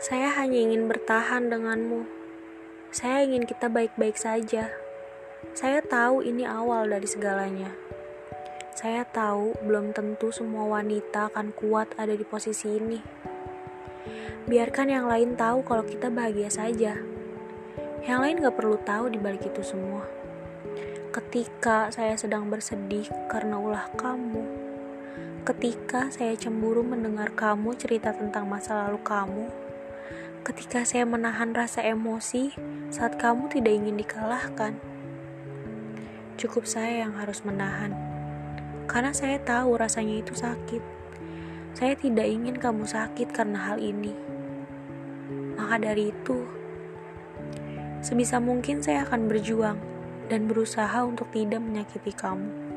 Saya hanya ingin bertahan denganmu. Saya ingin kita baik-baik saja. Saya tahu ini awal dari segalanya. Saya tahu belum tentu semua wanita akan kuat ada di posisi ini. Biarkan yang lain tahu kalau kita bahagia saja. Yang lain gak perlu tahu di balik itu semua. Ketika saya sedang bersedih karena ulah kamu, ketika saya cemburu mendengar kamu cerita tentang masa lalu kamu, ketika saya menahan rasa emosi saat kamu tidak ingin dikalahkan. Cukup saya yang harus menahan, karena saya tahu rasanya itu sakit. Saya tidak ingin kamu sakit karena hal ini. Maka dari itu, sebisa mungkin saya akan berjuang dan berusaha untuk tidak menyakiti kamu.